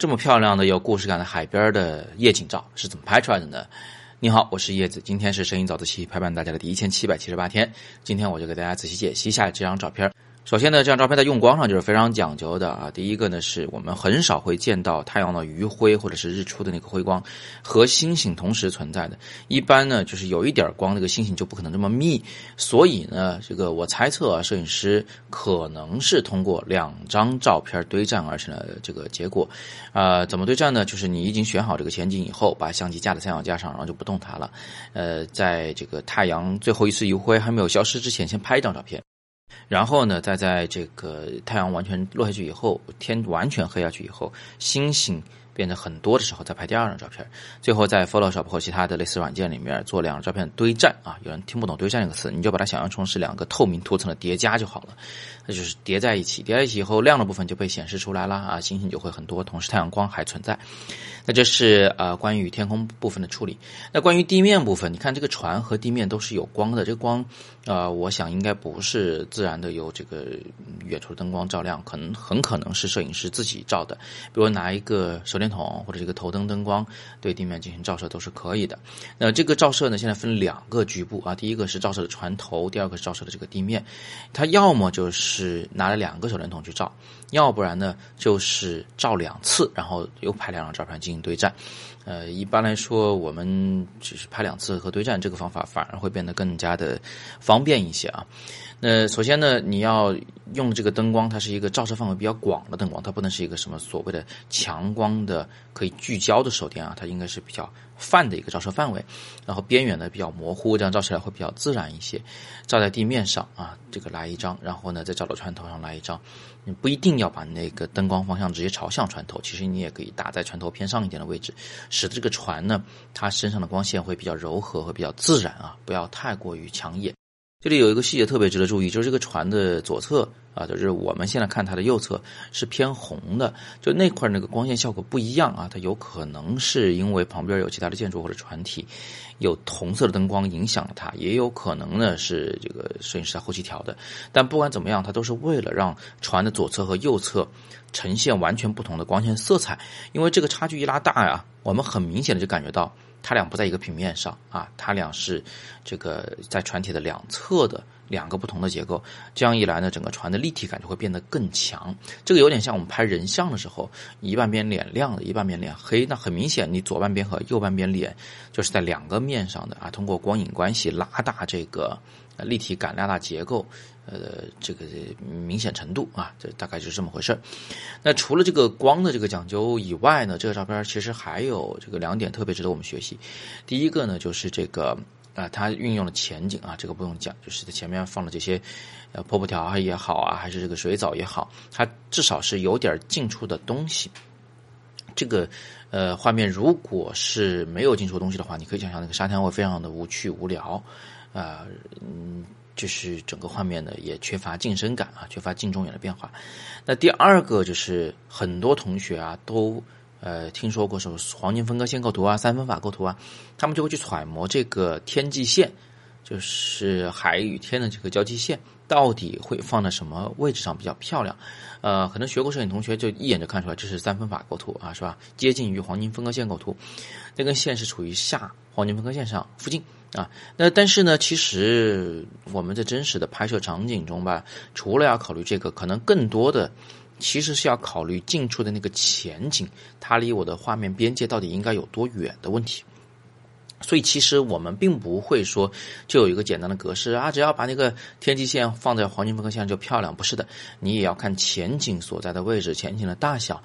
这么漂亮的有故事感的海边的夜景照是怎么拍出来的呢？你好，我是叶子，今天是声音早自习陪伴大家的第一千七百七十八天，今天我就给大家仔细解析一下这张照片。首先呢，这张照片在用光上就是非常讲究的啊。第一个呢，是我们很少会见到太阳的余晖或者是日出的那个辉光和星星同时存在的。一般呢，就是有一点光，那个星星就不可能这么密。所以呢，这个我猜测啊，摄影师可能是通过两张照片堆栈而成的这个结果。啊，怎么对栈呢？就是你已经选好这个前景以后，把相机架在三脚架上，然后就不动它了。呃，在这个太阳最后一次余晖还没有消失之前，先拍一张照片。然后呢，再在这个太阳完全落下去以后，天完全黑下去以后，星星变得很多的时候，再拍第二张照片。最后在 Photoshop 或其他的类似软件里面做两张照片堆栈啊。有人听不懂“堆栈”这个词，你就把它想象成是两个透明涂层的叠加就好了。那就是叠在一起，叠在一起以后，亮的部分就被显示出来了啊，星星就会很多，同时太阳光还存在。那这是呃关于天空部分的处理。那关于地面部分，你看这个船和地面都是有光的，这个光，呃，我想应该不是自然的由这个远处灯光照亮，可能很可能是摄影师自己照的。比如拿一个手电筒或者这个头灯灯光对地面进行照射都是可以的。那这个照射呢，现在分两个局部啊，第一个是照射的船头，第二个是照射的这个地面。它要么就是拿了两个手电筒去照，要不然呢就是照两次，然后又拍两张照片进。行对战，呃，一般来说，我们只是拍两次和对战这个方法反而会变得更加的方便一些啊。那首先呢，你要用这个灯光，它是一个照射范围比较广的灯光，它不能是一个什么所谓的强光的可以聚焦的手电啊，它应该是比较泛的一个照射范围，然后边缘呢比较模糊，这样照起来会比较自然一些。照在地面上啊，这个来一张，然后呢再照到船头上来一张，你不一定要把那个灯光方向直接朝向船头，其实你也可以打在船头偏上一点的位置，使得这个船呢它身上的光线会比较柔和，会比较自然啊，不要太过于抢眼。这里有一个细节特别值得注意，就是这个船的左侧啊，就是我们现在看它的右侧是偏红的，就那块那个光线效果不一样啊，它有可能是因为旁边有其他的建筑或者船体有红色的灯光影响了它，也有可能呢是这个摄影师在后期调的。但不管怎么样，它都是为了让船的左侧和右侧呈现完全不同的光线色彩，因为这个差距一拉大呀，我们很明显的就感觉到。它俩不在一个平面上啊，它俩是这个在船体的两侧的两个不同的结构。这样一来呢，整个船的立体感就会变得更强。这个有点像我们拍人像的时候，一半边脸亮的，一半边脸黑。那很明显，你左半边和右半边脸就是在两个面上的啊。通过光影关系拉大这个立体感，拉大结构。呃，这个明显程度啊，这大概就是这么回事那除了这个光的这个讲究以外呢，这个照片其实还有这个两点特别值得我们学习。第一个呢，就是这个啊，它运用了前景啊，这个不用讲，就是在前面放了这些呃瀑布条也好啊，还是这个水藻也好，它至少是有点近处的东西。这个呃画面如果是没有近处东西的话，你可以想象那个沙滩会非常的无趣无聊啊，嗯。就是整个画面呢也缺乏近身感啊，缺乏近中远的变化。那第二个就是很多同学啊都呃听说过什么黄金分割线构图啊、三分法构图啊，他们就会去揣摩这个天际线，就是海与天的这个交际线到底会放在什么位置上比较漂亮。呃，可能学过摄影同学就一眼就看出来这是三分法构图啊，是吧？接近于黄金分割线构图，那根线是处于下黄金分割线上附近。啊，那但是呢，其实我们在真实的拍摄场景中吧，除了要考虑这个，可能更多的其实是要考虑近处的那个前景，它离我的画面边界到底应该有多远的问题。所以其实我们并不会说就有一个简单的格式啊，只要把那个天际线放在黄金分割线上就漂亮，不是的，你也要看前景所在的位置、前景的大小，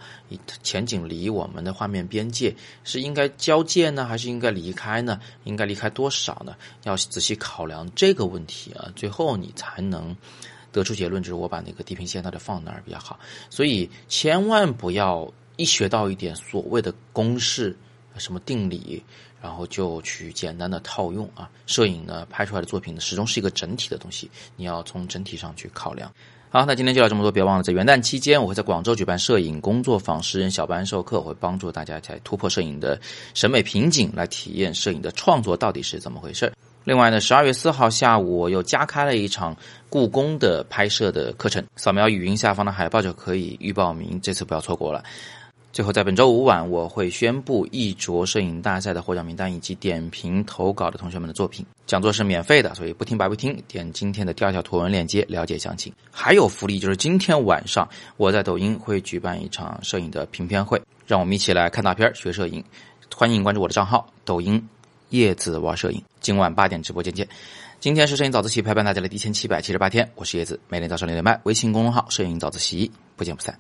前景离我们的画面边界是应该交界呢，还是应该离开呢？应该离开多少呢？要仔细考量这个问题啊，最后你才能得出结论，就是我把那个地平线到底放哪儿比较好。所以千万不要一学到一点所谓的公式、什么定理。然后就去简单的套用啊，摄影呢拍出来的作品呢始终是一个整体的东西，你要从整体上去考量。好，那今天就聊这么多，别忘了在元旦期间我会在广州举办摄影工作坊，十人小班授课，会帮助大家在突破摄影的审美瓶颈，来体验摄影的创作到底是怎么回事。另外呢，十二月四号下午我又加开了一场故宫的拍摄的课程，扫描语音下方的海报就可以预报名，这次不要错过了。最后，在本周五晚，我会宣布一卓摄影大赛的获奖名单以及点评投稿的同学们的作品。讲座是免费的，所以不听白不听。点今天的第二条图文链接了解详情。还有福利，就是今天晚上我在抖音会举办一场摄影的评片会，让我们一起来看大片儿、学摄影。欢迎关注我的账号，抖音叶子玩摄影。今晚八点直播间见。今天是摄影早自习陪伴大家的第一千七百七十八天，我是叶子，每天早上六点半，微信公众号“摄影早自习”，不见不散。